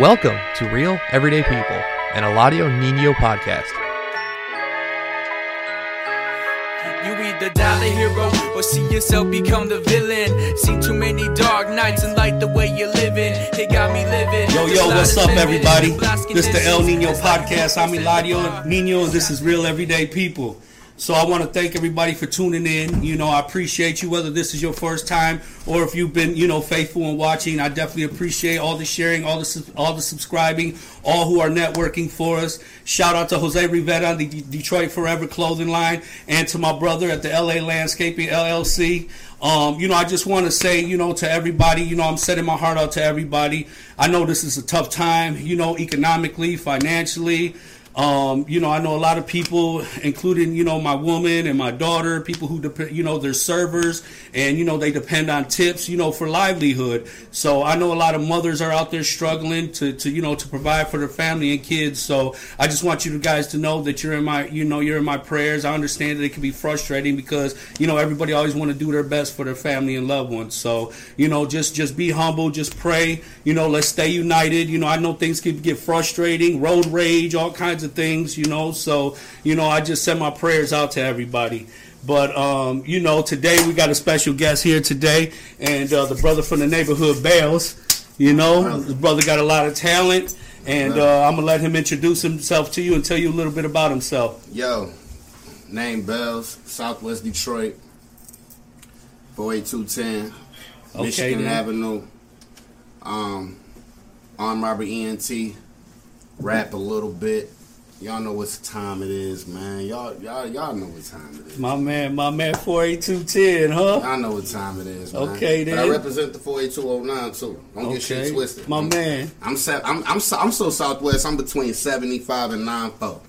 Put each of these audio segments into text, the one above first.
Welcome to Real Everyday People, an Eladio Nino podcast. You either die the hero or see yourself become the villain. Seen too many dark nights and like the way you're living. It got me living. Yo, yo, what's up, everybody? This is the El Nino podcast. I'm Eladio Nino, and this is Real Everyday People. So I want to thank everybody for tuning in. You know, I appreciate you, whether this is your first time or if you've been, you know, faithful and watching. I definitely appreciate all the sharing, all the all the subscribing, all who are networking for us. Shout out to Jose Rivera, the Detroit Forever Clothing Line, and to my brother at the LA Landscaping LLC. Um, you know, I just want to say, you know, to everybody, you know, I'm setting my heart out to everybody. I know this is a tough time, you know, economically, financially. Um, you know, I know a lot of people, including you know my woman and my daughter, people who depend, you know, they're servers, and you know they depend on tips, you know, for livelihood. So I know a lot of mothers are out there struggling to, to you know to provide for their family and kids. So I just want you guys to know that you're in my, you know, you're in my prayers. I understand that it can be frustrating because you know everybody always want to do their best for their family and loved ones. So you know, just just be humble, just pray. You know, let's stay united. You know, I know things can get frustrating, road rage, all kinds of things, you know. So, you know, I just send my prayers out to everybody. But um, you know, today we got a special guest here today, and uh, the brother from the neighborhood Bailz. You know, the brother got a lot of talent, and uh, I'm gonna let him introduce himself to you and tell you a little bit about himself. Yo, name Bailz, Southwest Detroit, 48210, Okay, Michigan then. Avenue, um, Arm Robbery ENT, rap a little bit. Y'all know what time it is, man. Y'all, y'all, y'all know what time it is. My man, my man, four eight two ten, huh? Y'all know what time it is, man. Okay, But I then. represent the 48209 too. Don't get shit twisted. my I'm, man. I'm, I'm, I'm, so, I'm so Southwest. I'm between 75 and nine 94.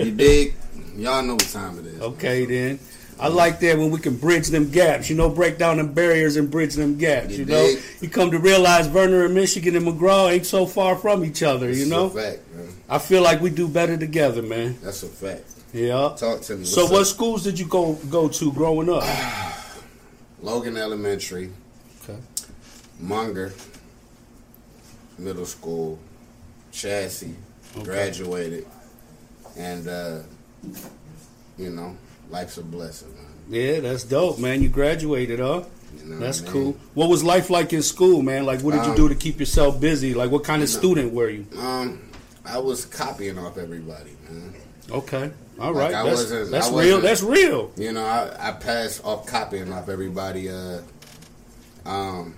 you dig? Y'all know what time it is. Okay, then. I like that when we can bridge them gaps, you know, break down them barriers and bridge them gaps. You, You know, dig? you come to realize Vernor and Michigan and McGraw ain't so far from each other. You know, a fact, man. I feel like we do better together, man. That's a fact. Yeah. Talk to me. So, What's what schools did you go go to growing up? Logan Elementary, Okay. Munger Middle School, Chadsey, Okay. graduated, and uh, you know, life's a blessing, man. Yeah, that's dope, man. You graduated, huh? You know That's I mean? cool. What was life like in school, man? Like, what did you Um, do to keep yourself busy? Like, what kind of you know- student were you? Um, I was copying off everybody, man. Okay. All Like, right. I that's wasn't- that's I real. wasn't- That's real. You know, I, I passed off copying off everybody. Uh, um,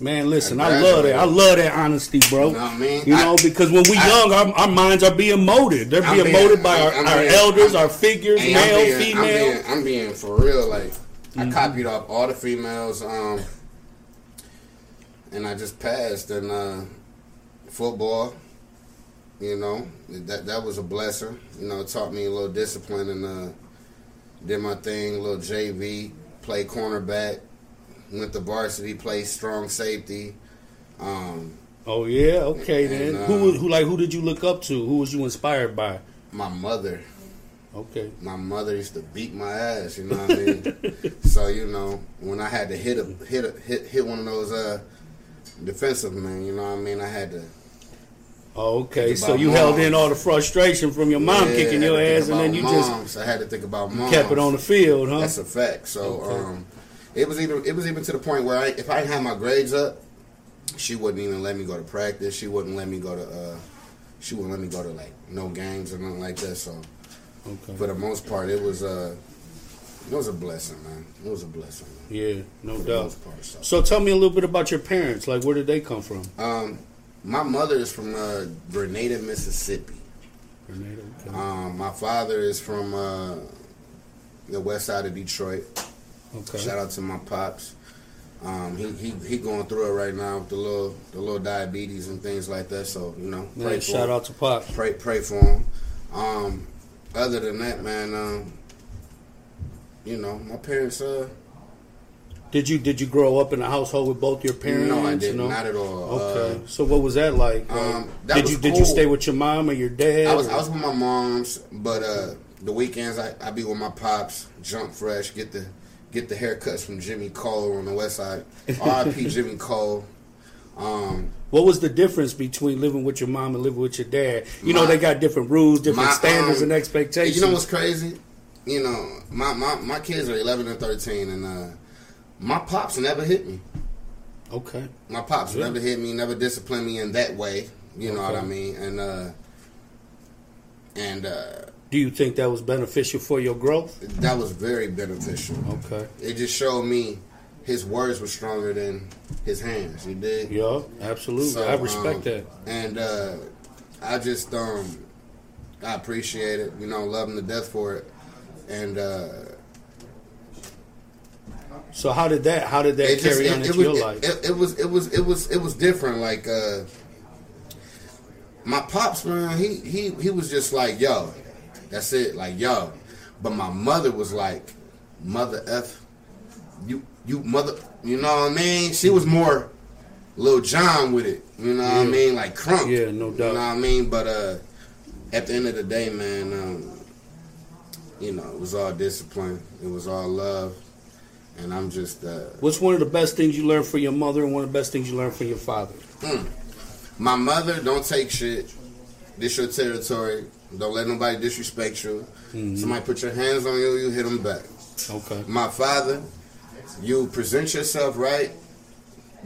Man, listen, I I love that. I love that honesty, bro. You know what I mean? You I- know, because when we I- young, our, our minds are being molded. They're being being- molded by our, our elders, our figures, Hey, I'm being- female. I'm being, I'm being for real. Like Mm-hmm. I copied off all the females, um, and I just passed in uh, football. You know that that was a blessing. You know, it taught me a little discipline and uh, did my thing. A little JV, play cornerback, went to varsity, played strong safety. Um, oh yeah, okay And, then. uh, who who like who did you look up to? Who was you inspired by? my mother, Okay. my mother used to beat my ass. You know what I mean? so you know, when I had to hit a hit a, hit hit one of those uh, defensive men, you know what I mean? I had to. Oh, okay. So you held in all the frustration from your mom Yeah, kicking your ass, and then you about just. I had to think about moms. kept it on the field, huh? That's a fact. So Okay. um, it was even it was even to the point where I, if I didn't have my grades up, she wouldn't even let me go to practice. She wouldn't let me go to. Uh, she wouldn't let me go to like no games or nothing like that. So okay. for the most part, it was uh, it was a blessing, man. It was a blessing. Man, Yeah, no for doubt. part. So. So tell me a little bit about your parents. Like, where did they come from? Um, my mother is from uh, Grenada, Mississippi. Grenada, okay. Um, my father is from uh, the west side of Detroit. Okay. Shout out to my pops. Um, he, he he going through it right now with the little the little diabetes and things like that. So you know, pray for shout him. out to Pop. Pray pray for him. Um, other than that, man, um, you know, my parents. Uh, Did you did you grow up in a household with both your parents? no, I didn't. No? Not at all. Okay. Uh, so what was that like? um, that did was you did you stay with your mom or your dad? I was I was with my mom's, but uh, the weekends I I be with my pops, jump fresh, get the get the haircuts from Jimmy Cole on the west side. R.I.P. Jimmy Cole. Um, What was the difference between living with your mom and living with your dad? You know, they got different rules, different my, standards, um, and expectations. You know what's crazy? You know, my, my, my kids are 11 and 13, and uh, my pops never hit me. okay. My pops never hit me, never disciplined me in that way. You know what I mean? And uh, and uh, Do you think that was beneficial for your growth? that was very beneficial. Okay. It just showed me his words were stronger than his hands. You did? Yeah, absolutely. So, I respect um, that. And uh, I just um, I appreciate it. You know, love him to death for it. And uh, So how did that? How did that it just carry it, on it into was your it, life? it, it was it was it was it was different. Like uh, my pops, man, he he he was just like yo, that's it, like yo. But my mother was like, mother f, you you mother, you know what I mean? She was more Lil Jon with it, you know what I mean? Like crunk, Yeah, no doubt. You know what I mean? But uh, at the end of the day, man, um, you know, it was all discipline, it was all love, and I'm just. Uh, What's one of the best things you learned from your mother, and one of the best things you learned from your father? My mother don't take shit. This your territory. Don't let nobody disrespect you. Somebody put your hands on you, you hit them back. Okay. My father, you present yourself right.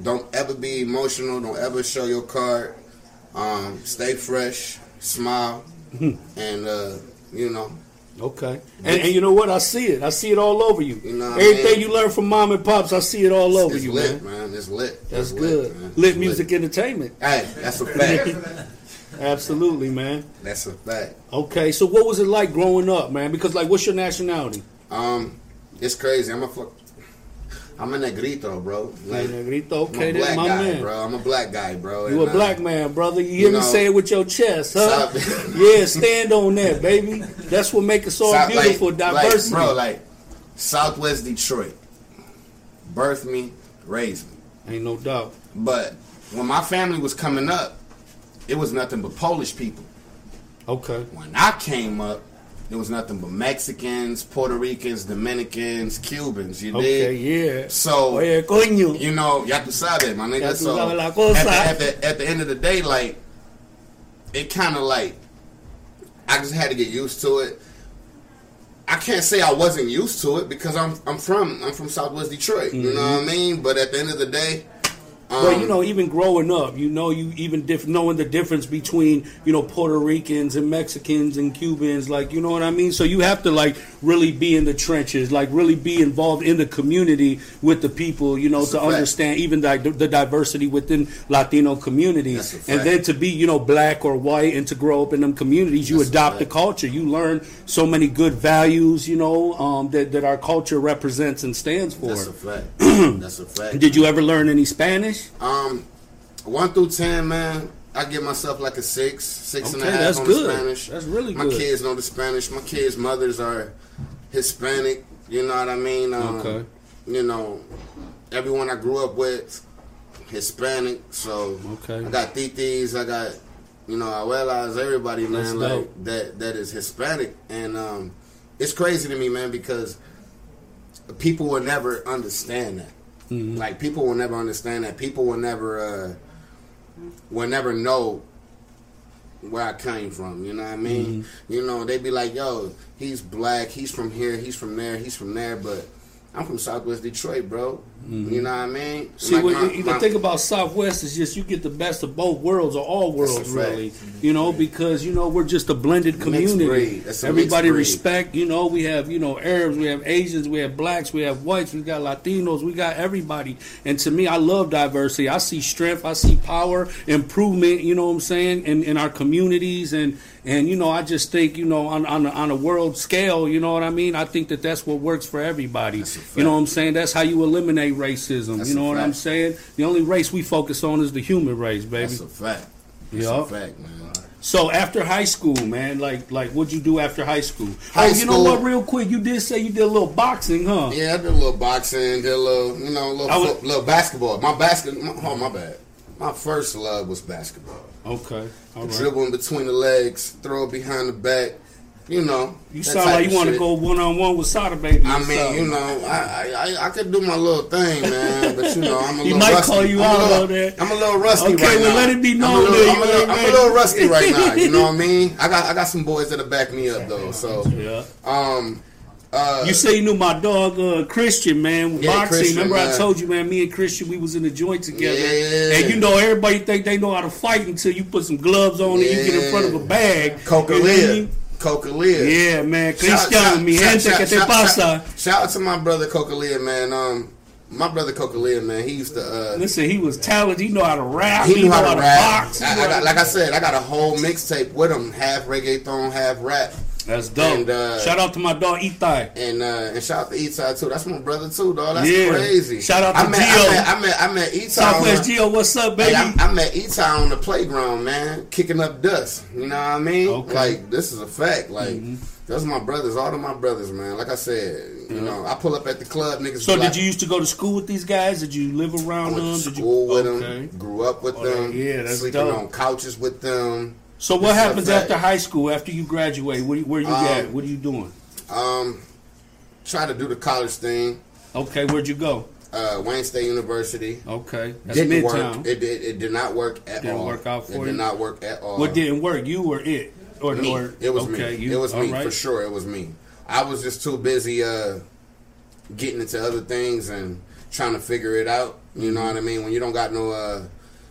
Don't ever be emotional. Don't ever show your card. Um, stay fresh. Smile. and uh, you know, Okay. And, and you know what? I see it. I see it all over you. You know what I Everything mean? you learn from mom and pops, I see it all over it's you, lit, man. man. It's lit. That's It's good. man. Lit It's music entertainment. Hey, that's a fact. Absolutely, man. that's a fact. Okay, so what was it like growing up, man? Because like, what's your nationality? Um, it's crazy. I'm a fuck. I'm a negrito, bro. Like, Negrito, I'm okay, a that's black my guy, man. bro. I'm a black guy, bro. You a black man, brother. You hear me know, say it with your chest, huh? Yeah, stand on that, baby. That's what makes us all South- beautiful, like- diversity. Like, bro, like Southwest Detroit, birthed me, raised me. Ain't no doubt. But when my family was coming up, it was nothing but Polish people. Okay. When I came up, it was nothing but Mexicans, Puerto Ricans, Dominicans, Cubans. You Okay, did. yeah. So Oye, coño. you know, ya tú sabes, my nigga. So at the, at, the, at the end of the day, like, it kind of like, I just had to get used to it. I can't say I wasn't used to it because I'm I'm from I'm from Southwest Detroit. You know mm-hmm. what I mean? But at the end of the day, um, Well, you know, even growing up, you know, you even diff- knowing the difference between you know Puerto Ricans and Mexicans and Cubans, like you know what I mean. So you have to like really be in the trenches, like really be involved in the community with the people, you know, That's to understand even the, the diversity within Latino communities, and then to be you know black or white and to grow up in them communities, you That's adopt the culture. You learn so many good values, you know, um, that that our culture represents and stands for. that's a fact. that's a fact. Did you ever learn any Spanish? Um, one through ten, man. I give myself like a six, six and a half that's on good. the Spanish. That's really My good. kids know the Spanish. My kids' mothers are Hispanic. You know what I mean? Um, Okay. You know, everyone I grew up with, Hispanic. So Okay. I got titis. I got you know abuelas. Everybody, That's man, like dope. that. That is Hispanic, and um, it's crazy to me, man, because people will never understand that. Mm-hmm. Like people will never understand that. People will never uh will never know where I came from. You know what I mean? Mm-hmm. You know, they'd be like, "Yo, he's black. He's from here. He's from there. He's from there." But I'm from Southwest Detroit, bro. You know what I mean? Mm-hmm. See, Like, what my- you, my- thing about Southwest is just you get the best of both worlds or all worlds, really. You know, because you know we're just a blended community. That's a Everybody respect. You know, we have you know Arabs, we have Asians, we have blacks, we have whites, we got Latinos, we got everybody. And to me, I love diversity. I see strength, I see power, improvement. You know what I'm saying? In in our communities and. And you know, I just think you know on on a, on a world scale, you know what I mean. I think that that's what works for everybody. That's a fact. You know what I'm saying? That's how you eliminate racism. That's you know what I'm saying? The only race we focus on is the human race, baby. That's a fact. That's Yeah. a fact, man. So after high school, man, like like what'd you do after high school? High oh, you know what? Real quick, you did say you did a little boxing, huh? Yeah, I did a little boxing, did a little, you know, a little, was- little basketball. My basket, my, oh my bad. My first love was basketball. Okay, all right. Dribble in between the legs, throw it behind the back, you know. You sound like you want to go one on one with Sada Baby. I mean, you know, I, I I- could do my little thing, man, but you know, I'm a He little might rusty. call you I'm a out little- on. I'm a little rusty Okay, right well, now. let it be I'm a known little- I'm, a you little, I'm a little rusty right now. You know what I mean? I got I got some boys that'll back me up though. So, Yeah. um, uh, You say you knew my dog uh, Christian, man, with Yeah, boxing. Christian, Remember I told you, man, me and Christian, we was in the joint together. Yeah. And you know, everybody think they know how to fight until you put some gloves on and you get in front of a bag. Coca You know what I Lear. mean? Coca Lear. Yeah, man. Shout- mi shout- gente, que te pasa? Shout, out to my brother Coca Lear, man. Um, my brother Coca Lear, man, he used to. Uh, Listen, he was talented. He know how to rap. he knew how to rap. box. I, I got, like I said, I got a whole mixtape with him, half reggaeton, half rap. That's dope. and, uh, Shout out to my dog Itai. And uh, and shout out to Eastside too. That's my brother too, dog. That's Yeah. crazy. Shout out to I met, Gio. I met I met I met Eastside. Southwest on, Geo, what's up, baby? Hey, I, I met Eastside on the playground, man, kicking up dust. You know what I mean? Okay. Mm-hmm. Like this is a fact. Like those are my brothers, all of my brothers, man. Like I said, you know, I pull up at the club, niggas. so did like, you used to go to school with these guys? Did you live I around went them? to Did school you? with okay. them, grew up with Oh, them, yeah, that's sleeping dope. on couches with them. So what This is a happens after high school? After you graduate, where, where you Um, at? What are you doing? Um, try to do the college thing. Okay, where'd you go? Uh, Wayne State University. Okay, that's didn't Midtown. work. It did. It did not work at Didn't all. work out for it you? did not work at all. what didn't work? You were it? Or me? or it was okay, me. You, it was me right. for sure. It was me. I was just too busy uh, getting into other things and trying to figure it out. You know what I mean? When you don't got no, uh,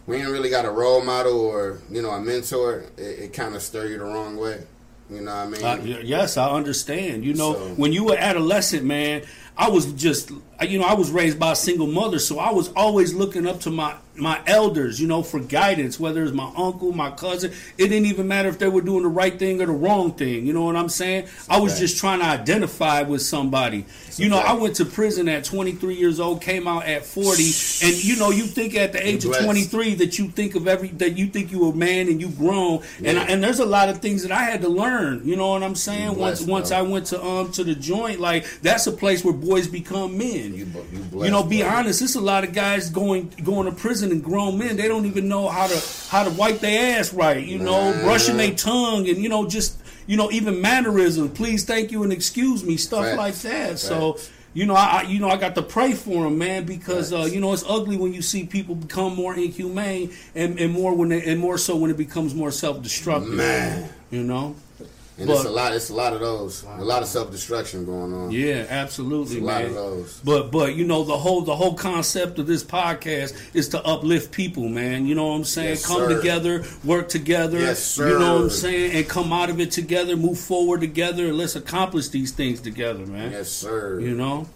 you ain't really got a role model or you know a mentor, it, it kind of stir you the wrong way. You know what I mean? Uh, yes, I understand. You know, So- when you were adolescent, man, I was just, you know, I was raised by a single mother, so I was always looking up to my my elders, you know, for guidance. Whether it's my uncle, my cousin, it didn't even matter if they were doing the right thing or the wrong thing. You know what I'm saying? I was just trying to identify with somebody. You know. I went to prison at 23 years old, came out at 40, and you know, you think at the age of blessed. 23 that you think of every that you think you a man and you grown, and I, and there's a lot of things that I had to learn. You know what I'm saying? Once blessed, once bro. I went to um to the joint, like that's a place where boys become men. You, you, You blessed, know, be honest. There's a lot of guys going going to prison and grown men. They don't even know how to how to wipe their ass right. You know, brushing their tongue and you know just you know even mannerisms. Please, thank you, and excuse me, stuff Facts. like that. So. You know, I I- you know I got to pray for them, man, because uh, you know it's ugly when you see people become more inhumane and, and more when they, and more so when it becomes more self destructive. Man. you know. And it's a lot. It's a lot of those. A lot of self destruction going on. Yeah, absolutely, It's a lot man. of those. But but you know the whole the whole concept of this podcast is to uplift people, man. You know what I'm saying? Yes, come sir. together, work together. Yes, sir. You know what I'm saying? And come out of it together, move forward together, and let's accomplish these things together, man. Yes, sir. You know.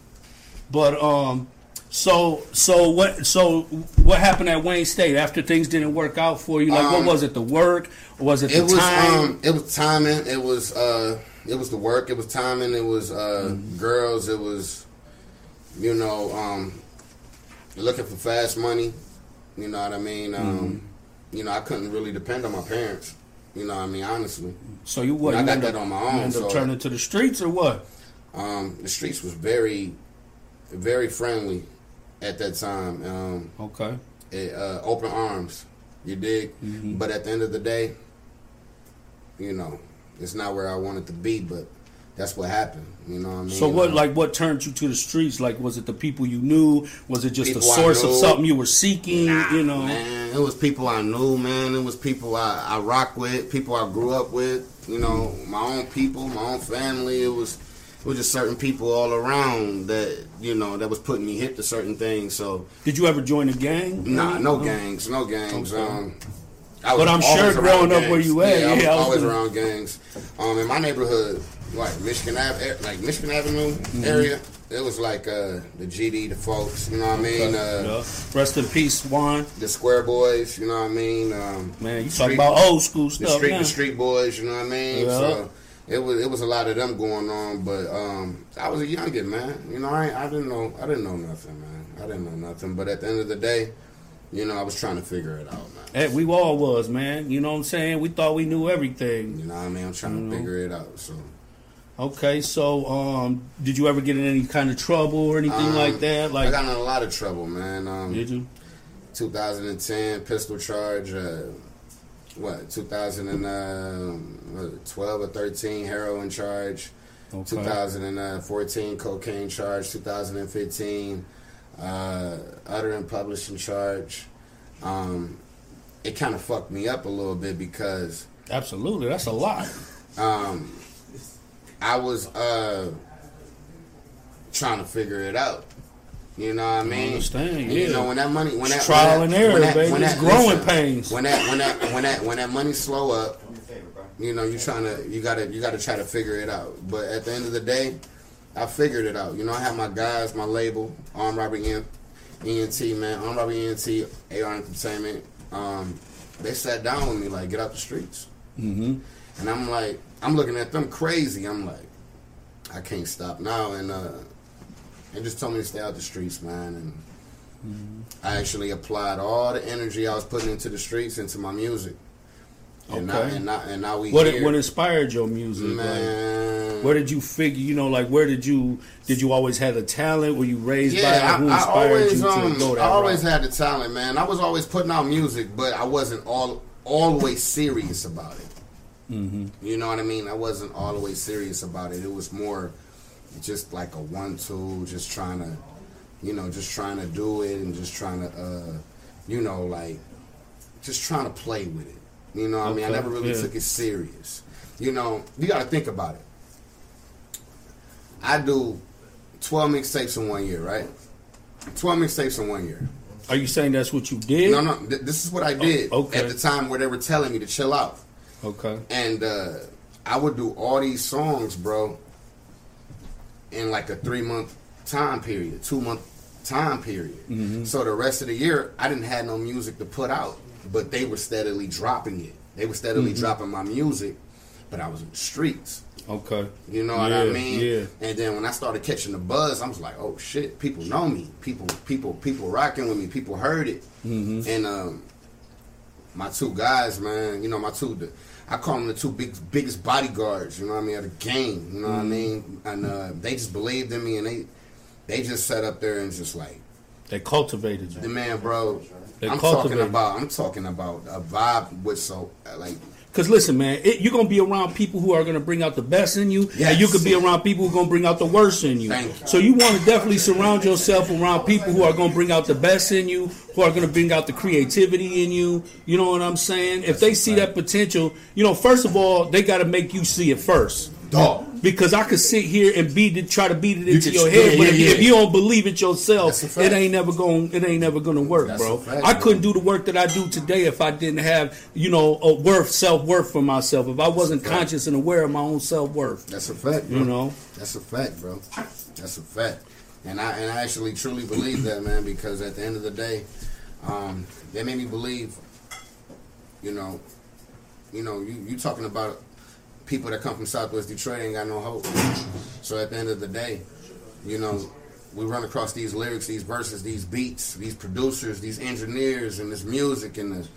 But um, so so what so what happened at Wayne State after things didn't work out for you? Like what Um, was it? The work or was it the it was time? um it was timing it was uh it was the work it was timing it was uh Mm-hmm. girls it was you know um looking for fast money you know what i mean um Mm-hmm. you know i couldn't really depend on my parents you know what i mean honestly so you what? I got that up- on my you own, up so- turning to the streets or what? um the streets was very very friendly at that time um Okay. it, uh, open arms. You dig? Mm-hmm. But at the end of the day, you know, it's not where I wanted to be. But that's what happened. You know what I mean? So what, Uh, like, what turned you to the streets? Like, was it the people you knew? Was it just a source of something you were seeking? Nah, you know, man, it was people I knew, man. It was people I, I rock with, people I grew up with. You know, my own people, my own family. It was it was just certain people all around that you know that was putting me hip to certain things. So did you ever join a gang? Nah, no Uh, gangs, no gangs. Okay. Um, I But I'm sure growing up gangs. where you at, yeah, I was I was always around gangs. Um, in my neighborhood, like Michigan Ave, like Michigan Avenue Mm-hmm. area, it was like uh, the GD, the folks. You know what I mean? Uh, Yeah. Rest in peace, Juan. The Square Boys. You know what I mean? Um, Man, you Street- talking about old school the stuff street, now. the street boys. You know what I mean? Yeah. So it was it was a lot of them going on, but um, I was a youngin, man. You know, I I didn't know I didn't know nothing, man. I didn't know nothing. But at the end of the day, you know, I was trying to figure it out, man. Hey, we all was, man. You know what I'm saying? We thought we knew everything. You know what I mean? I'm trying Mhm. to figure it out. So Okay, so um, did you ever get in any kind of trouble or anything Um, like that? Like I got in a lot of trouble, man. Um, did you? 2010 pistol charge. Uh, what 2012 or 13 heroin charge. Okay. 2014 cocaine charge. 2015 uh, and publishing charge. Um, it kind of fucked me up a little bit because Absolutely, that's a lot. um, I was uh, trying to figure it out. You know what I mean? understand, And, yeah. You know when that money, when that It's trial when and that- error, when that- baby. when It's that- growing listen, pains. When that when that when that when that money slow up, you know you trying to you gotta you gotta try to figure it out. But at the end of the day, I figured it out. You know I have my guys, my label, Arm Robbery E- ENT man, Arm Robbery ENT, AR Entertainment. Um, they sat down with me like, get out the streets. Mm-hmm. And I'm like, I'm looking at them crazy. I'm like, I can't stop now. And uh, they just told me to stay out the streets, man. And I actually applied all the energy I was putting into the streets into my music. And now, Okay. and now, and now we What here. what inspired your music? Like, man. where did you figure? You know, like where did you did you always have the talent? Were you raised by yeah, it? Who I, I always, you to um, I always route? had the talent, man. I was always putting out music, but I wasn't all always serious about it. Mm-hmm. You know what I mean? I wasn't always serious about it. It was more just like a one-two, just trying to, you know, just trying to do it and just trying to, uh, you know, like, just trying to play with it. You know what I mean? I never really yeah. took it serious. You know, you got to think about it. I do 12 mixtapes in one year, right? 12 mixtapes in one year. Are you saying that's what you did? No, no, th- this is what I did Oh, okay. at the time where they were telling me to chill out. Okay. And uh, I would do all these songs, bro, in like a three month time period, two month time period. Mm-hmm. So the rest of the year, I didn't have no music to put out, but they were steadily dropping it. They were steadily Mm-hmm. dropping my music, but I was in the streets. Okay. You know what I mean? yeah. And then when I started catching the buzz, I was like, "Oh shit! People know me. People, people, people rocking with me. People heard it." Mm-hmm. And um, my two guys, man, you know, my two, the, I call them the two big, biggest bodyguards. You know what I mean? Of the game. You know what I Mm-hmm. mean? And uh, they just believed in me, and they, they just sat up there and just like, They cultivated the man, bro. They I'm cultivated. talking about. I'm talking about a vibe with so like Because listen, man, it, you're gonna be around people who are gonna bring out the best in you, and you could be around people who are gonna bring out the worst in you. You. So you want to definitely surround yourself around people who are gonna bring out the best in you, who are gonna bring out the creativity in you. You know what I'm saying? If they see that potential, you know, first of all, they got to make you see it first. dog. Because I could sit here and beat it, try to beat it into could- your head, yeah, but if, yeah. if you don't believe it yourself, That's a fact. it ain't never going. It ain't never going to work, That's bro. fact, I couldn't do the work that I do today if I didn't have, you know, a worth, self worth for myself. If I wasn't conscious and aware of my own self worth, That's a fact, bro. you know. That's a fact, bro. That's a fact. And I and I actually truly believe that, man, because at the end of the day, um, they made me believe, you know, you know, you, you talking about people that come from Southwest Detroit ain't got no hope. So at the end of the day, you know, we run across these lyrics, these verses, these beats, these producers, these engineers, and this music and this.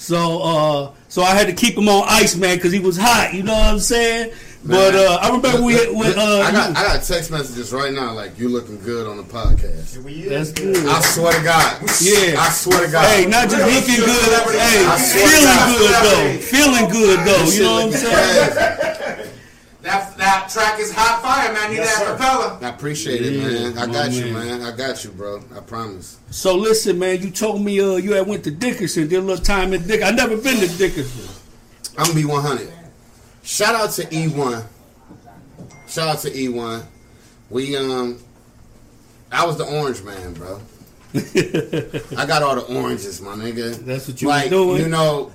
So, uh, so I had to keep him on ice, man, because he was hot. You know what I'm saying? But uh, I remember we look, when uh, I got you- I got text messages right now like you looking good on the podcast. that's good. I swear to God. Yeah. I swear to God. Hey, not just looking good. Hey, I swear to feeling good though. Feeling good though. You know what I'm saying? Looking crazy. That that track is hot fire, man. Need Yes, that sir. capella. I appreciate it, man. I my got you, man. man. I got you, bro. I promise. So listen, man. You told me uh, you had went to Dickerson, did a little time at Dick. I never been to Dickerson. I'm gonna be 100. Shout out to E1. Shout out to E1. We um, I was the orange man, bro. I got all the oranges, my nigga. That's what you was like, doing? You know,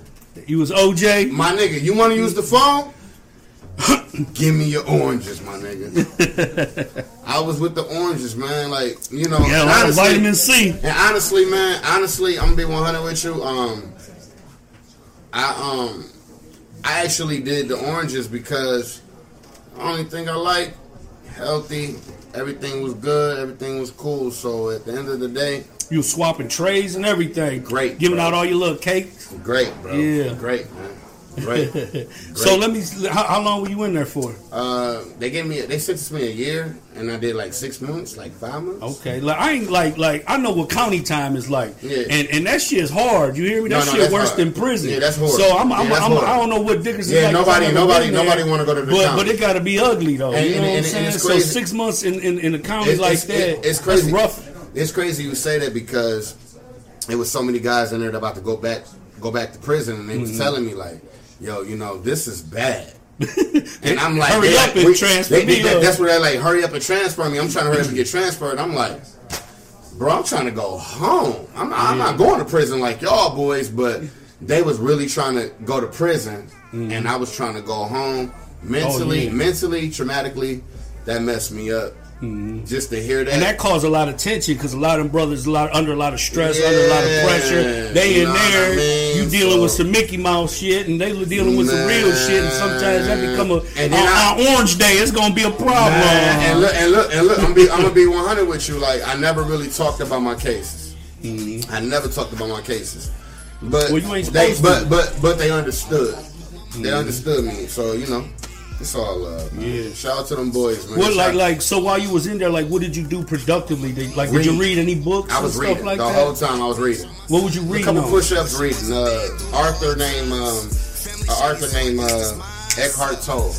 You was OJ. my nigga. You want to use the phone? Give me your oranges, my nigga. I was with the oranges, man. Like you know, Yeah, and a lot of honestly- vitamin C. And honestly, man, honestly, I'm gonna be 100 with you. Um, I um, I actually did the oranges because the only thing I like, healthy, everything was good, everything was cool. So at the end of the day, You was swapping trays and everything. Great, Giving bro. out all your little cakes. great, bro. Yeah. great, man. Great. So let me. How, how long were you in there for? Uh, they gave me. They sentenced me a year, and I did like six months, like five months. Okay, like I ain't like like I know what county time is like, Yeah. and and that shit is hard. You hear me? That No, no, shit worse hard. than prison. Yeah, that's horrible. So I'm, I'm, Yeah, that's I'm. I don't know what Dickerson Yeah, is nobody- nobody- nobody wanna go to the But county. but it got to be ugly though. And- you know and- what I'm saying? So six months in in, in a county It's, like it's, that, it- it's crazy. Rough. It's crazy you say that because there was so many guys in there that about to go back, go back to prison, and they Mm-hmm. was telling me like, "Yo, you know, this is bad." And I'm like, Hurry up like, and transfer they- me that- That's where they're like, hurry up and transfer me. I'm trying to hurry up and get transferred. I'm like, bro, I'm trying to go home. I'm, I'm not going to prison like y'all boys, but they was really trying to go to prison, mm. and I was trying to go home. Mentally. Oh, yeah. mentally, traumatically, that messed me up. Just to hear that, And that caused a lot of tension because a lot of them brothers a lot under a lot of stress, under a lot of pressure. They in there, I mean? you dealing So- with some Mickey Mouse shit, and they were dealing with some real shit. And sometimes that become a And then on, I- on Orange Day. It's gonna be a problem. And, and look, and look, and look. I'm, be, I'm gonna be 100 with you. Like I never really talked about my cases. I never talked about my cases. But Mm-hmm. Well, you ain't they, but but but they understood. They understood me. So you know, it's all love. Man. Yeah. Shout out to them boys, man. What Shout- like like so while you was in there, like what did you do productively? Did, like did you Read. read any books I was stuff reading like the that? whole time. I was reading. what would you read? A couple on? push-ups reading. Uh, Arthur named um, uh, Arthur named uh, Eckhart Tolle.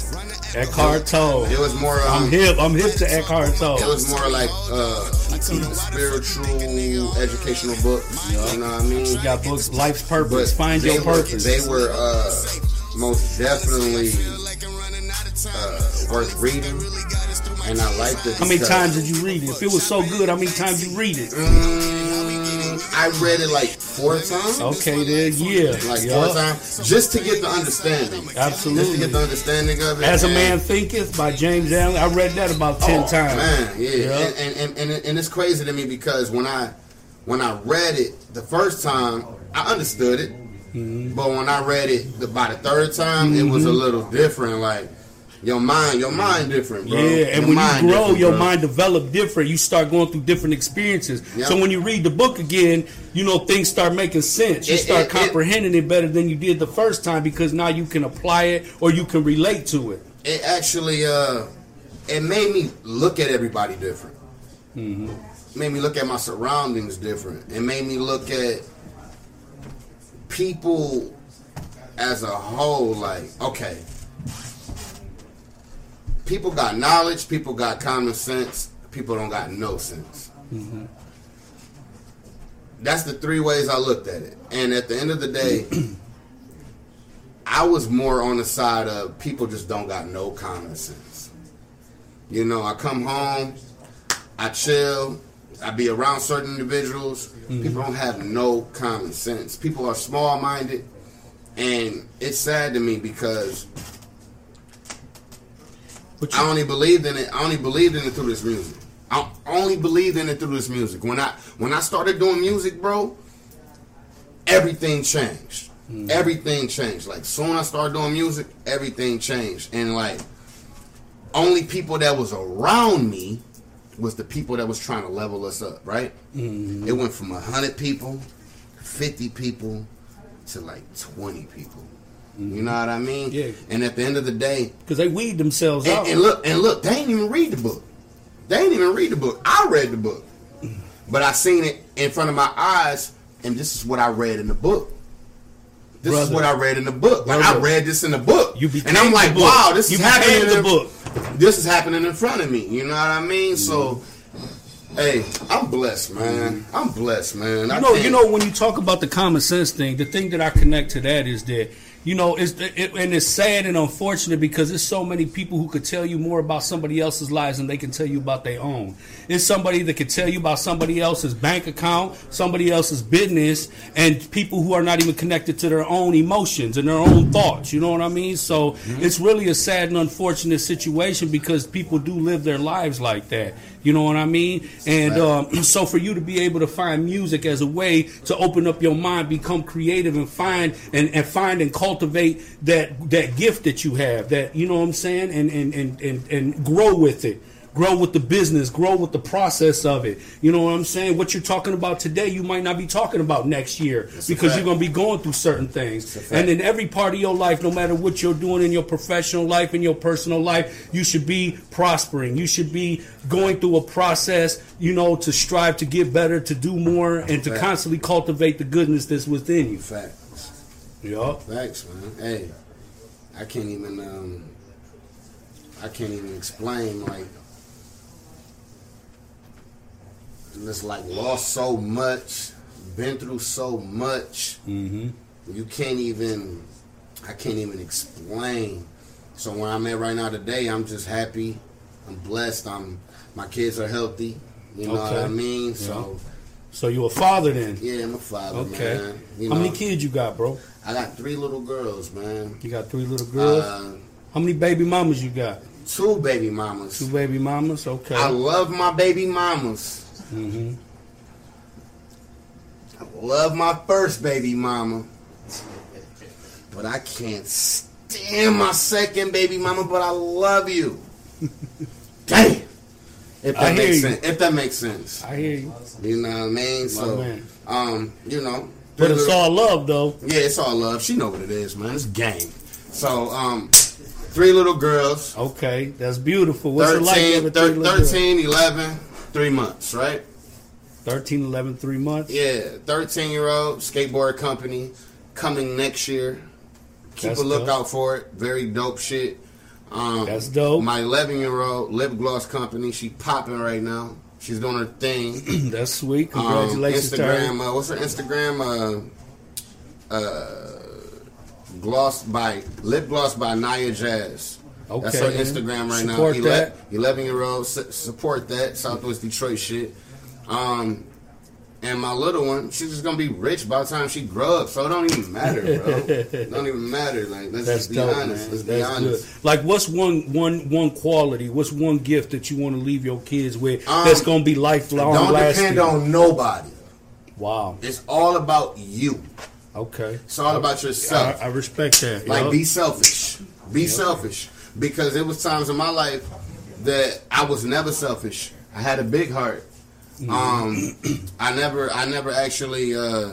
Eckhart Tolle. It was more. Um, I'm hip. I'm hip to Eckhart Tolle. It was more like uh, spiritual, educational books. You know what I mean? You got books, Life's But Purpose, Find Your were, Purpose. They were uh, most definitely uh, worth reading, and I like it. how many times did you read it? If it was so good, how many times you read it? Mm, I read it like four times. Okay, then yeah, Like four times, just to get the understanding. Just to Absolutely. get the understanding of it. As a Man Thinketh by James Allen. I read that about ten Oh, times. Man, yeah, Yeah. And, and, and, and, it's crazy to me because when I when I read it the first time, I understood it, Mm-hmm. but when I read it the, by the third time, it was a little different. Like your mind, your mind different, bro. Yeah, and Your when you grow, your bro. mind develop different. You start going through different experiences. Yep. So when you read the book again, you know things start making sense. You It- start it- it- comprehending it better than you did the first time because now you can apply it or you can relate to it. It actually uh, it made me look at everybody different. Mm-hmm. Made me look at my surroundings different. It made me look at people as a whole. Like, okay, people got knowledge, people got common sense, people don't got no sense. Mm-hmm. That's the three ways I looked at it. And at the end of the day, I was more on the side of people just don't got no common sense. You know, I come home, I chill, I be around certain individuals. Mm-hmm. People don't have no common sense. People are small minded, and it's sad to me because But I only believed in it. I only believed in it through this music. I only believed in it through this music. When I when I started doing music, bro, everything changed. Hmm. Everything changed. Like soon I started doing music, everything changed. And like only people that was around me was the people that was trying to level us up, right? Mm-hmm. It went from hundred people, fifty people, to like twenty people. You know what I mean? Yeah. And at the end of the day, because they weed themselves out. and, and look, and look, they ain't even read the book. They ain't even read the book. I read the book, but I seen it in front of my eyes, and this is what I read in the book. This is what I read in the book. Like I read this in the book, You and I'm like, wow, this You is happening in the book. This is happening in front of me. You know what I mean? So, mm-hmm. hey, I'm blessed, man. I'm blessed, man. I You know, you know, when you talk about the common sense thing, the thing that I connect to that is that you know, it's it, and it's sad and unfortunate because there's so many people who could tell you more about somebody else's lives than they can tell you about their own. It's somebody that could tell you about somebody else's bank account, somebody else's business, and people who are not even connected to their own emotions and their own thoughts. You know what I mean? So mm-hmm. it's really a sad and unfortunate situation because people do live their lives like that. You know what I mean? And um, so for you to be able to find music as a way to open up your mind, become creative, and find and, and find and cultivate that that gift that you have, that you know what I'm saying, and and and and, and grow with it. Grow with the business, grow with the process of it. You know what I'm saying? What you're talking about today, you might not be talking about next year a because you're going to be going through certain things. And in every part of your life, no matter what you're doing in your professional life, in your personal life, you should be prospering. You should be going through a process, you know, to strive to get better, to do more, and to Fact. constantly cultivate the goodness that's within you. Facts. Yup. Thanks, man. Hey, I can't even um, I can't even explain like just like lost so much, been through so much. Mm-hmm. You can't even I can't even explain. So where I'm at right now today, I'm just happy. I'm blessed. I'm my kids are healthy. You know what I mean? So So you a father then? yeah, I'm a father, Okay. man. You How know, many kids you got, bro? I got three little girls, man. You got three little girls. Uh, How many baby mamas you got? two baby mamas. Two baby mamas. Okay. I love my baby mamas. Hmm I love my first baby mama. But I can't stand my second baby mama, but I love you. Damn. If that hear makes you. sense. If that makes sense. I hear you. You know what I mean? So man. um, you know. But it's all love, though. Yeah, it's all love. She know what it is, man. It's game. So, um, three little girls. Okay, that's beautiful. What's it like thir- little girls? 13, 11, three months, right? 13, 11, three months. Yeah, 13 year old skateboard company coming next year. Keep That's a lookout dope. for it. Very dope shit. Um, That's dope. My 11 year old lip gloss company. She popping right now. She's doing her thing. That's sweet. Um, Congratulations her. Instagram. Uh, what's her Instagram? Uh, uh, gloss by lip gloss by Naya Jazz. That's her Instagram right Support now. that. 11 year old. Su- support that. Southwest Detroit shit. Um, and my little one, she's just gonna be rich by the time she grow up. So it don't even matter, bro. don't even matter. Like let's That's just be dope, honest. man. Let's be That's honest. good. Like, what's one one one quality? What's one gift that you want to leave your kids with Um, that's gonna be lifelong Don't lasting? depend on nobody. wow. It's all about you. Okay. It's all about yourself. I respect that. Like yup. be selfish. Be selfish. Because there was times in my life that I was never selfish. I had a big heart. Um I never I never actually uh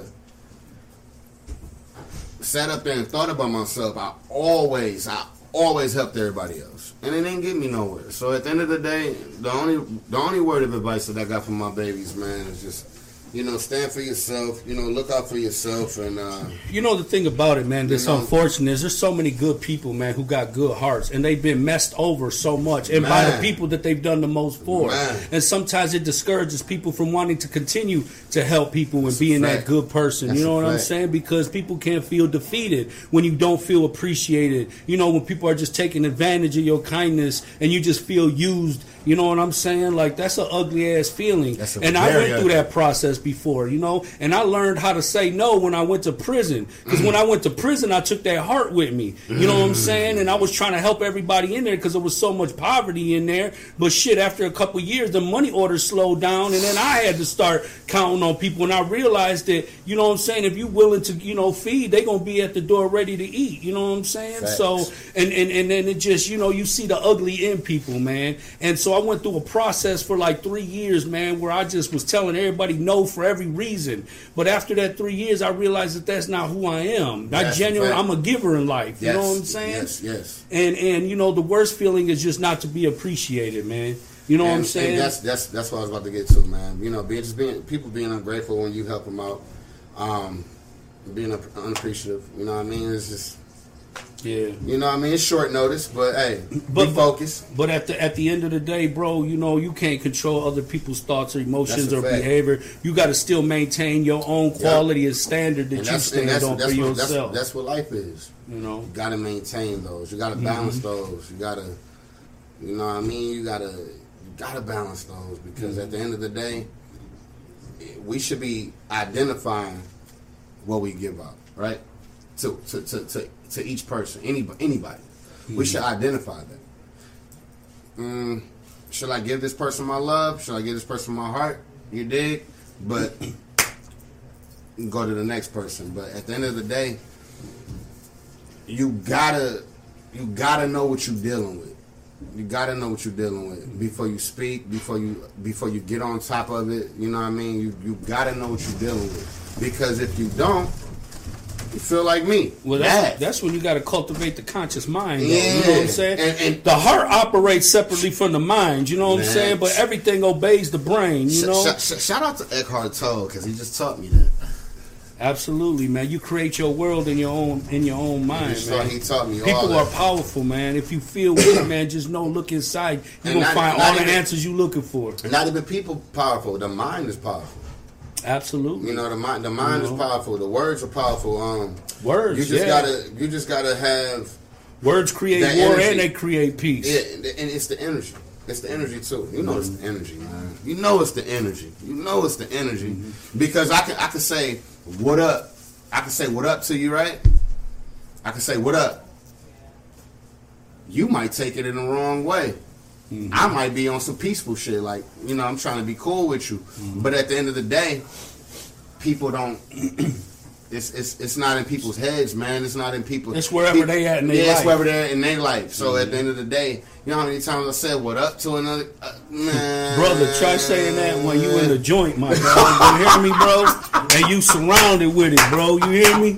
sat up there and thought about myself. I always I always helped everybody else. And it didn't get me nowhere. So at the end of the day, the only the only word of advice that I got from my babies, man, is just you know, stand for yourself, you know, look out for yourself and uh You know the thing about it, man. That's You know- unfortunate is there's so many good people, man, who got good hearts, and they've been messed over so much, and by the people that they've done the most for. Man. And sometimes it discourages people from wanting to continue to help people and That's being that good person. That's you know what I'm saying? Because people can't feel defeated when you don't feel appreciated. You know when people are just taking advantage of your kindness and you just feel used. You know what I'm saying? Like that's an ugly ass feeling. And I went through that process before, you know, and I learned how to say no when I went to prison. Because when I went to prison, I took that heart with me. You know what I'm saying? And I was trying to help everybody in there because there was so much poverty in there. But shit, after a couple years, the money orders slowed down, and then I had to start counting on people. And I realized that, you know what I'm saying, if you're willing to, you know, feed, they gonna be at the door ready to eat. You know what I'm saying? Facts. So and, and and then it just you know you see the ugly in people man and so i went through a process for like three years man where i just was telling everybody no for every reason but after that three years i realized that that's not who i am not That's a genuine i'm a giver in life you know what i'm saying Yes, yes. and and you know the worst feeling is just not to be appreciated man you know what i'm saying And that's that's that's what I was about to get to, man. You know, being just being people being ungrateful when you help them out, um, being unappreciative. You know what I mean? It's just yeah you know what I mean. It's short notice, but hey, But- be focused. But at the at the end of the day, bro, you know you can't control other people's thoughts or emotions or fact. behavior. You got to still maintain your own quality and standard that And you that's, stand that's, on that's, for what, that's, yourself. that's what life is. you know, You got to maintain those. You got to Mm-hmm. balance those. You got to, you know what I mean. You got to, you got to balance those because at the end of the day, we should be identifying what we give up, right? To to to to, to each person, anybody, anybody. We should identify that. Mm, should I give this person my love? Should I give this person my heart? You dig? But go to the next person. But at the end of the day, you gotta you gotta know what you're dealing with you gotta know what you're dealing with before you speak, before you before you get on top of it. You know what I mean? You you gotta know what you're dealing with because if you don't, you feel like me. Well, that's, that's when you got to cultivate the conscious mind. Though, Yeah. You know what I'm saying? And- and- the heart operates separately from the mind. You know what I'm saying? But everything obeys the brain. You Sh- know? sh- sh- shout out to Eckhart Tolle because he just taught me that. Absolutely, man. You create your world in your own in your own mind, He man. he taught me all People are powerful, man. If you feel weak, man, just know, look inside. You're And gonna not- find not all the answers you're looking for. Not even people powerful. The mind is powerful. Absolutely. You know, the mind. The mind Mhm. is powerful. The words are powerful. Um, Words, You just yeah. gotta. You just gotta have. Words create war energy. and they create peace. Yeah, and it's the energy. It's the energy too. You know, it's the energy, man. You know, it's the energy. You know, it's the energy Mm-hmm. because I can. I can say what up. I can say what up to you, right? I can say what up. You might take it in the wrong way. Mm-hmm. I might be on some peaceful shit, like you know, I'm trying to be cool with you. Mm-hmm. But at the end of the day, people don't. It's, it's it's not in people's heads, man. It's not in people. It's wherever they at in their yeah, life. it's wherever they're in their life. So at the end of the day, you know how many times I said what up to another uh, man. Brother, try saying that when you in the joint, my dog. You hear me, bro? And you surrounded with it, bro. You hear me?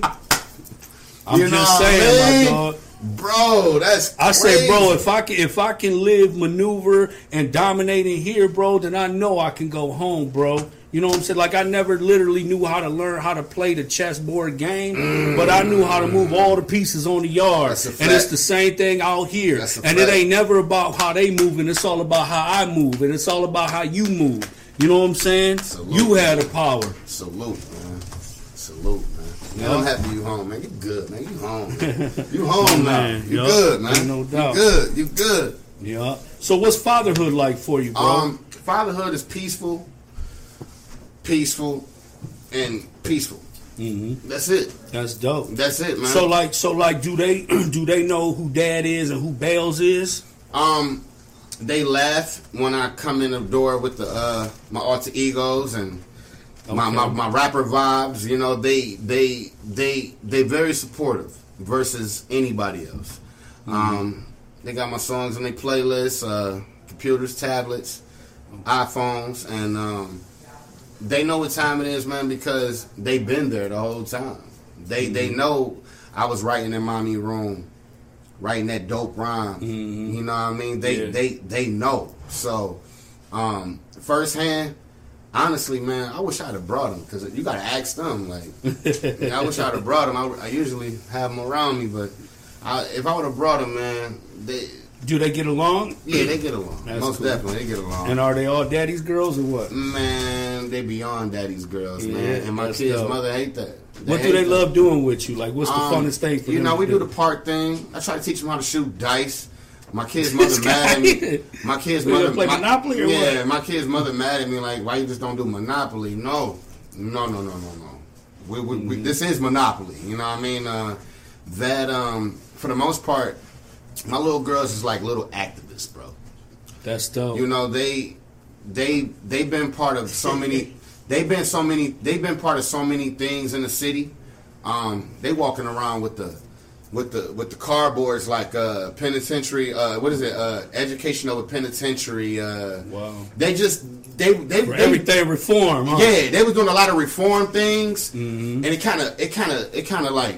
I'm You know just what I saying, mean? my dog. Bro. That's I say, bro, if I can, if I can live, maneuver, and dominate in here, bro, then I know I can go home, bro. You know what I'm saying? Like I never literally knew how to learn how to play the chessboard game, but I knew how to move all the pieces on the yard. That's a And it's the same thing out here. And it ain't never about how they moving. It's all about how I move, and it's all about how you move. You know what I'm saying? Salute. You had the power. salute, man. Salute, man. I'm happy you home, man. You good, man. You home. Man. You home now. Man, You yup. good, man. No doubt. You good. You good. Yeah. So what's fatherhood like for you, bro? Um, fatherhood is peaceful, peaceful, and peaceful. mm-hmm. That's it. That's dope. That's it, man. So like, so like, do they do they know who Dad is and who Bailz is? Um, they laugh when I come in the door with the uh my alter egos and Okay. my my rapper vibes. You know, they they they they very supportive versus anybody else. Mm-hmm. Um, they got my songs on their playlists, uh, computers, tablets, iPhones, and um, they know what time it is, man, because they've been there the whole time. They they Mm-hmm. know I was writing in mommy room, writing that dope rhyme. You know what I mean? They Mm-hmm. Yeah. they they know. So um, firsthand, honestly, man, I wish I'd have brought them because you got to ask them. Like, I wish I'd have brought them. I, I usually have them around me, but I, if I would have brought them, man, they Do they get along? yeah they get along. That's Most cool. definitely, they get along. And are they all daddy's girls or what? Man, they beyond daddy's girls, Yeah, man. And my kids' dope. mother hate that. What do they that. love doing with you? Like, what's the Um, funnest thing for You them? know, we do do the park thing. I try to teach them how to shoot dice. My kid's mother mad at me. My kid's So you mother gonna play my- Monopoly or yeah, what? my kid's mother mad at me like, why you just don't do Monopoly? No, no, no, no, no, no. We, we, Mm-hmm. we, this is Monopoly. You know what I mean? Uh, that um, for the most part, my little girls is like little activists, bro. That's dope. You know, they they they've been part of so many they've been so many they've been part of so many things in the city. Um, they walking around with the with the with the cardboards like uh penitentiary uh what is it uh education over penitentiary uh Wow. they just they they, they everything reform, huh? yeah they was doing a lot of reform things Mhm. and it kind of it kind of it kind of like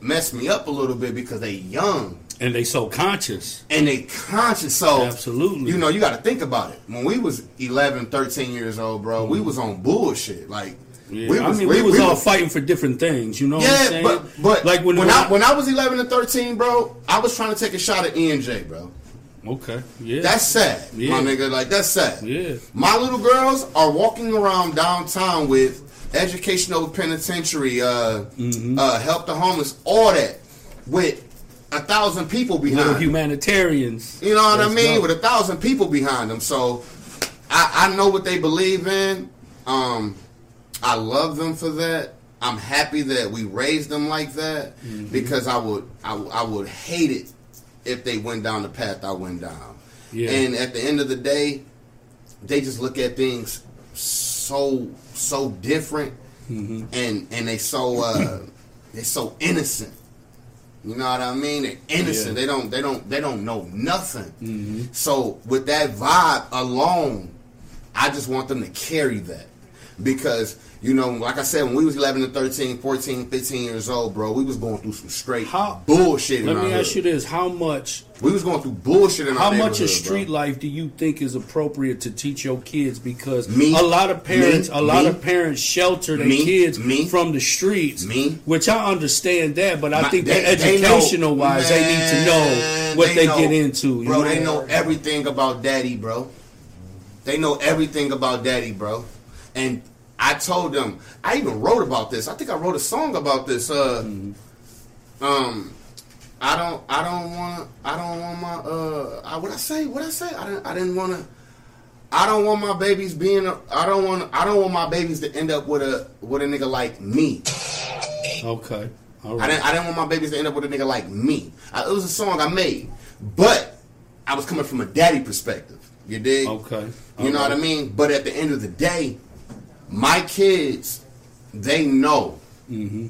messed me up a little bit because they young And they so conscious. and they conscious. So Absolutely. you know, you got to think about it. When we was 11, 13 years old, bro, we was on bullshit. Like Yeah, we I mean, we, was all fighting for different things. You know what I'm Yeah, saying? but but like when, when I when I was 11 and 13, bro, I was trying to take a shot at ENJ, bro. okay, yeah, That's sad, Yeah. my nigga. Like that's sad. yeah. My little girls are walking around downtown with educational penitentiary, uh, Mm-hmm. uh, help the homeless, all that, with a thousand people behind. Little them. humanitarians. You know what I mean? dope. With a thousand people behind them. So I, I know what they believe in. Um, I love them for that. I'm happy that we raised them like that Mm-hmm. because I would I, I would hate it if they went down the path I went down. Yeah. And at the end of the day, they just look at things so so different Mm-hmm. and and they so uh they so innocent. You know what I mean? They're innocent. Yeah. They don't. They don't. They don't know nothing. Mm-hmm. So with that vibe alone, I just want them to carry that because you know, like I said, when we was 11 to 13, 14, 15 years old, bro, we was going through some straight How- bullshit. in Let me ask you this: How much We was going through bullshit in How much of street bro. life do you think is appropriate to teach your kids? Because Me. a lot of parents, Me. a lot Me. of parents shelter their kids from the streets. Me. which I understand that, but I My- think they- that they know- educational wise, they need to know Man, what they, know- get into. you bro. know? They know everything about daddy, bro. They know everything about daddy, bro. And I told them. I even wrote about this. I think I wrote a song about this. Uh, um, I don't. I don't want. I don't want my. Uh, I, what I say? What I say? I didn't. I didn't want to. I don't want my babies being. A, I don't want. I don't want my babies to end up with a with a nigga like me. Okay, all I didn't, I didn't want my babies to end up with a nigga like me. I, it was a song I made, but I was coming from a daddy perspective. You dig? Okay, You know what I mean? But at the end of the day, my kids, they know. Mm-hmm.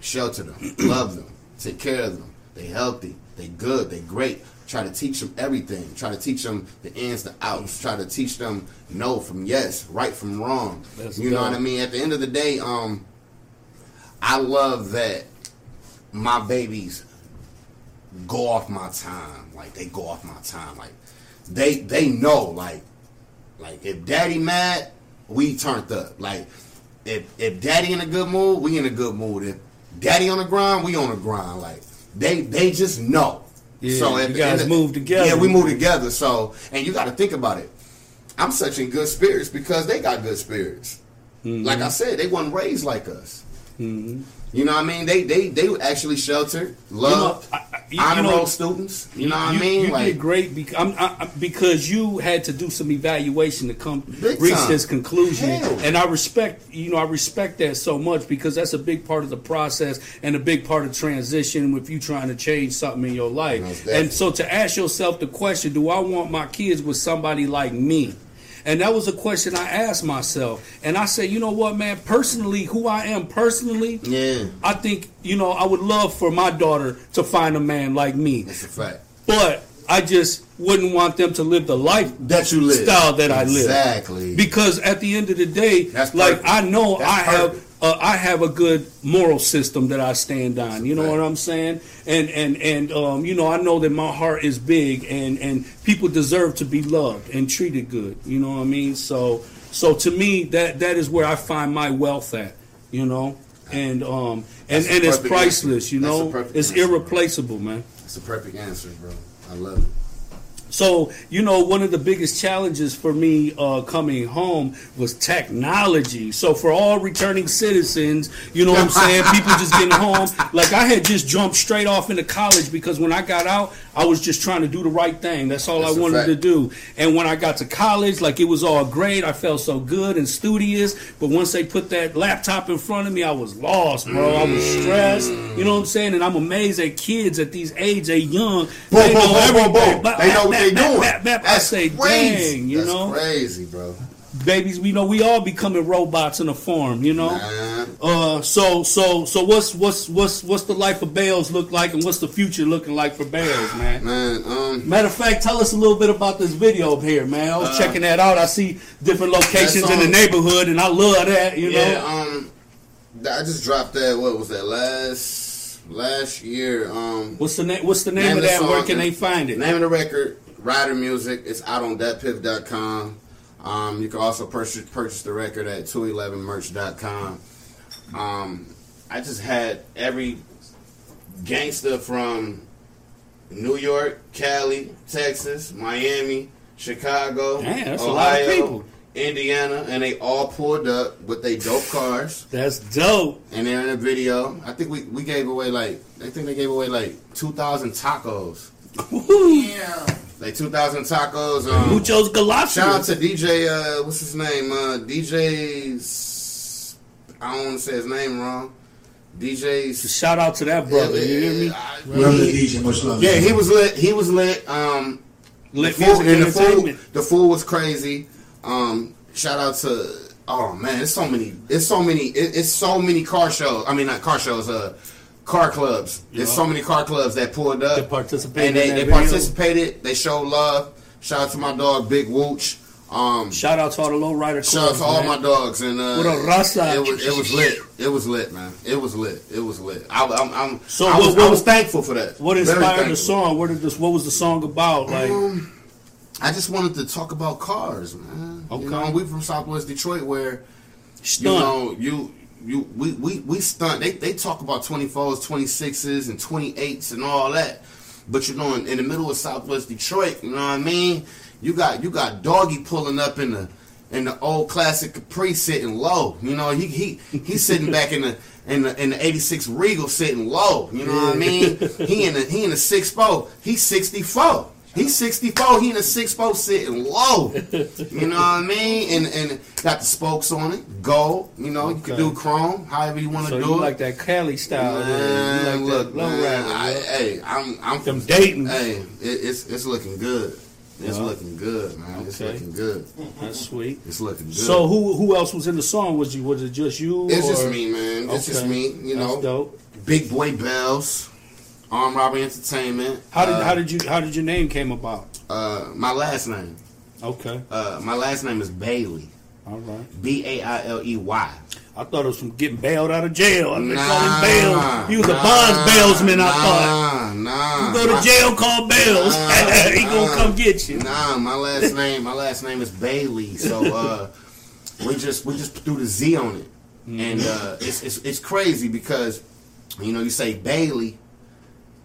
Shelter them, love them, take care of them. They healthy, they good, they great. Try to teach them everything. Try to teach them the ins, the outs. Try to teach them no from yes, right from wrong. That's you know what I mean? At the end of the day, um, I love that my babies go off my time. Like they go off my time. Like they they know like like if daddy mad, we turned up. Like if if daddy in a good mood, we in a good mood. If daddy on the grind, we on the grind. Like they they just know. Yeah, at you the guys of- move together. Yeah, we move together. So and you got to think about it. I'm such in good spirits because they got good spirits. Mm-hmm. Like I said, they wasn't raised like us. You know what I mean? They they they actually sheltered, love, I- I- you- honor you know, roll students. You know what you, I mean? You like did great because, I'm, I, because you had to do some evaluation to come reach time. this conclusion, Hell. and I respect you know I respect that so much because that's a big part of the process and a big part of transition with you trying to change something in your life. Definitely. And so to ask yourself the question, do I want my kids with somebody like me? And that was a question I asked myself. And I said, you know what, man, personally, who I am personally, yeah, I think, you know, I would love for my daughter to find a man like me. that's a fact. But I just wouldn't want them to live the life That you live style that I live. exactly. Because at the end of the day, That's like perfect. I know That's I have perfect. Uh, I have a good moral system that I stand on. You know what I'm saying? And and and um, you know I know that my heart is big, and and people deserve to be loved and treated good. You know what I mean? So so to me that that is where I find my wealth at. You know. And um and, and it's priceless, answer. you know. It's answer. irreplaceable, man. It's a perfect answer, bro. I love it. So, you know, one of the biggest challenges for me uh, coming home was technology. So, for all returning citizens, you know what I'm saying? People just getting home. Like, I had just jumped straight off into college because when I got out, I was just trying to do the right thing. That's all That's I wanted fact. to do. And when I got to college, like, it was all great. I felt so good and studious. But once they put that laptop in front of me, I was lost, bro. I was stressed. You know what I'm saying? And I'm amazed at kids at these age, they young. Boom, they boom, know boom, boom, everything. boom. They know they doing. Bap, bap. I say, crazy. dang, you That's know, crazy, bro. babies. We know we all becoming robots in a form, you know. Man. Uh, so, so, so, what's what's what's what's the life of Bailz look like, and what's the future looking like for Bailz, man? Man, um, Matter of fact, tell us a little bit about this video here, man. I was checking that out. I see different locations in the neighborhood, and I love that. You yeah, know, um, I just dropped that. What was that last last year? Um, what's the name? What's the name, Name of the that? Where can they find it? Name of the record, Rider Music. It's out on datpiff.com. Um, you can also purchase purchase the record at 211merch.com. Um, I just had every gangster from New York, Cali, Texas, Miami, Chicago, Damn, that's a lot of Ohio. Indiana, and they all pulled up with their dope cars. That's dope. And they're in a video. I think we, we gave away like I think they gave away like two thousand tacos. Yeah. Like two thousand tacos. Um, Muchos shout out to DJ. Uh, what's his name? Uh, DJ. S- I don't want to say his name wrong. DJ. S- Shout out to that brother. You hear me? I- Love the DJ, much love. Yeah, he was lit. He was lit. Um, Lit the food, and the food, the food was crazy. Um, shout out to oh man, it's so many, it's so many, it, it's so many car shows. I mean, not car shows. Uh, car clubs. There's so many car clubs that pulled up. That participated And they, they participated. They showed love. Shout out to my dog, Big Wooch. Um, Shout out to all the low rider clubs. shout out to all man. my dogs. And uh, What up, Rasa? It was, it was lit. It was lit, man. It was lit. It was lit. I, I'm, I'm, So I, what- was, what- I was thankful for that. What inspired the song? What did this? What was the song about? Like, Um, I just wanted to talk about cars, man. Okay. You know, we from Southwest Detroit where you know you you we we, we stunt. They they talk about 24s, 26s, and 28s and all that. But you know, in, in the middle of Southwest Detroit, you know what I mean? You got you got doggy pulling up in the in the old classic Capri sitting low. You know, he he he's sitting back in the in the in the 86 Regal sitting low. You know what I mean? He in the he in the six four. He's 64. He's 64. He in a six four sitting low. You know what I mean? And and got the spokes on it, gold. You know, you can do chrome, however you want to so do you it. like that Cali style? Man, there. You like look, low man. I, hey, I'm I'm Them Dayton. Hey, it, it's it's looking good. It's Yeah. looking good, man. It's looking good. That's sweet. It's looking good. So who who else was in the song? Was you was it just you? it's or- just me, man. It's just me. You That's know, dope. Big Boy Bells, Arm Robbery Entertainment. How did uh, how did you how did your name came about? uh, my last name? Okay, Uh, my last name is Bailey. all right. B A I L E Y. I thought it was from getting bailed out of jail. They Nah, call him bail. You was a nah, bonds bailsman. I thought. Nah, nah. You go to jail, call bails. Nah, he gonna come get you. Nah, my last name, my last name is Bailey. So uh, we just we just threw the Z on it, and uh, it's, it's it's crazy because you know you say Bailey,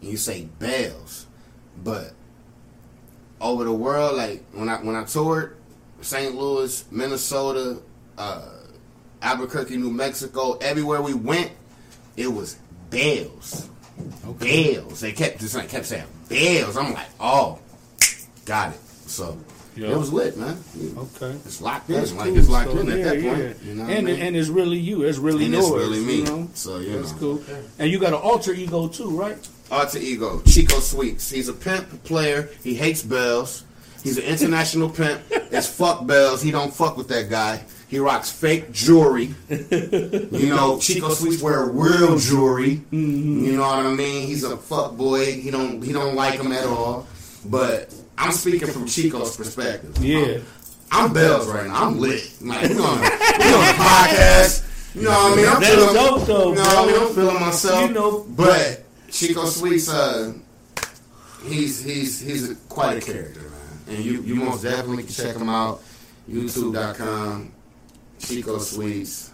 you say Bells, but over the world, like when I when I toured St. Louis, Minnesota, uh, Albuquerque, New Mexico, everywhere we went, it was Bells. Bells. They kept just like kept saying Bells. I'm like, oh, got it. So Yeah. it was lit, man. Okay. It's locked in. That's like cool. it's locked So, in at yeah, that point. yeah. You know and I mean? and it's really you. It's really And it's really me. You know? So, you that's know. cool. And you got an alter ego too, right? Alter ego, Chico Sweets. He's a pimp, player. He hates bells. He's an international pimp. It's fuck bells. He don't fuck with that guy. He rocks fake jewelry. You know, Chico Sweets wear real jewelry. You know what I mean? He's a fuck boy. He don't he don't like him at all. But I'm speaking from Chico's perspective. Yeah. I'm bells right now. I'm lit. Like we on, we on the podcast. You know what I mean? I'm That's feeling, dope, though, You know what I mean? I'm feeling myself. You know- but Chico Sweets, uh, he's he's he's a, quite a character, man. And you you most definitely can check him out. YouTube.com. Chico Sweets.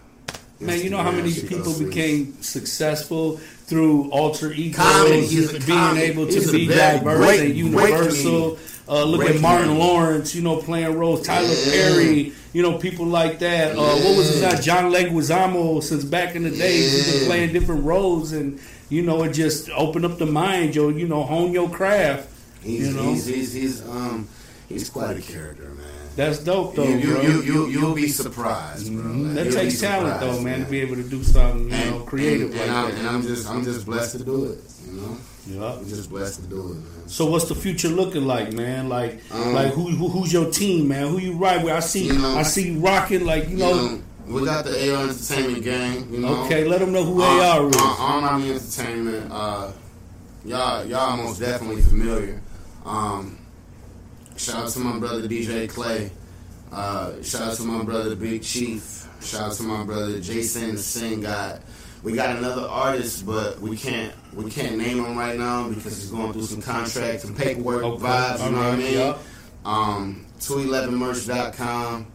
Man, you know how many Chico people Sweets. became successful through alter egos, Comedy, being comedy. able to be diverse great- and universal. Uh, look Great at Martin. Lawrence, you know, playing roles. Tyler Yeah. Perry, you know, people like that. Uh, What was his Yeah. name? John Leguizamo. Since back in the days, he's been playing different roles, and you know, it just opened up the mind, yo. You know, hone your craft. He's, you know, he's, he's he's um he's quite a character. That's dope, though, you, you, bro. you, you, you'll be surprised, bro. Mhm. That takes talent, though, man, to be able to do something, you know, creative and, like I'm, that. and I'm just I'm just blessed to do it. You know, Yeah. I'm just blessed to do it, man. So what's the future looking like, man? Like, Um, like who, who who's your team, man? Who you ride with? I see, You know- I see you rocking, like you You know. know, we got the AR Entertainment gang. You know, okay, let them know who Uh, AR is. uh, Arm Army Entertainment. Uh, y'all, y'all most definitely familiar. Um, shout out to my brother DJ Clay. Uh, shout out to my brother Big Chief. Shout out to my brother Jason the Sing God. We got another artist, but we can't we can't name him right now because he's going through some contracts and paperwork Okay, vibes. You know what I mean? Um, 211merch.com.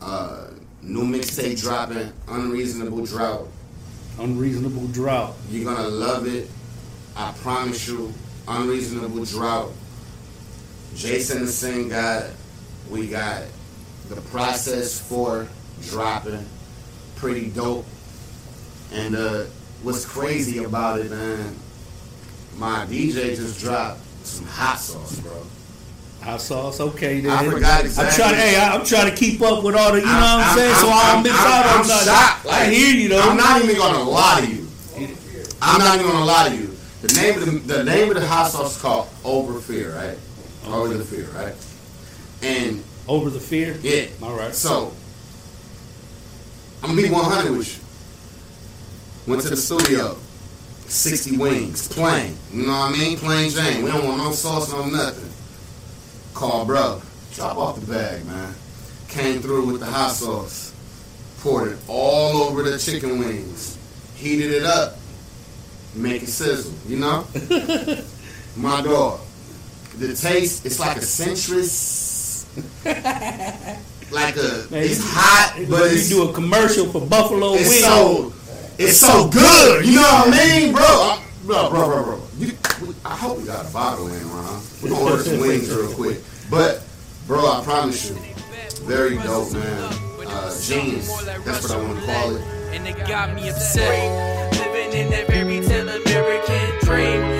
Uh, new mixtape dropping. Unreasonable drought. Unreasonable drought. You're gonna love it. I promise you. Unreasonable drought. Jason Sing got. We got the process for dropping. Pretty dope. And uh, what's crazy about it, man? My DJ just dropped some hot sauce, bro. Hot sauce, okay. Then. I forgot I'm trying. Hey, I'm trying to keep up with all the. You know what I'm, I'm- saying? so I'm- I don't miss I'm- out on nothing. shocked. I hear you though. I'm not even gonna lie to you. I'm not even gonna lie to you. The name of the, the name of the hot sauce is called Over Fear, right? Over the Fear, right? And Over the fear. yeah, All right. So I'm gonna be 100 with you. Went to the studio, 60 wings, plain. You know what I mean? Plain Jane. We don't want no sauce, no nothing. Call bro. Drop off the bag, man. Came through with the hot sauce. Poured it all over the chicken wings. Heated it up. Make it sizzle, you know? My dog. The taste, it's like a centrist. like a, Man, it's you- hot, but we it's, do a commercial for Buffalo it's Wings. so, it's so good. You know what I mean, bro? I'm- Bro, bro, bro, bro. You, I hope we got a bottle in, Ron. We're gonna order some wings real quick. But, bro, I promise you, very dope, man. Uh, genius. That's what I want to call it. And it got me upset. Living in that fairy tale American dream.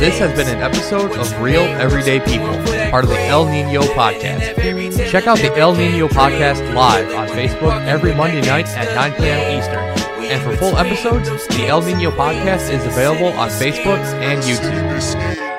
This has been an episode of Real Everyday People, part of the El Nino Podcast. Check out the El Nino Podcast live on Facebook every Monday night at 9 p.m. Eastern. And for full episodes, the El Nino Podcast is available on Facebook and YouTube.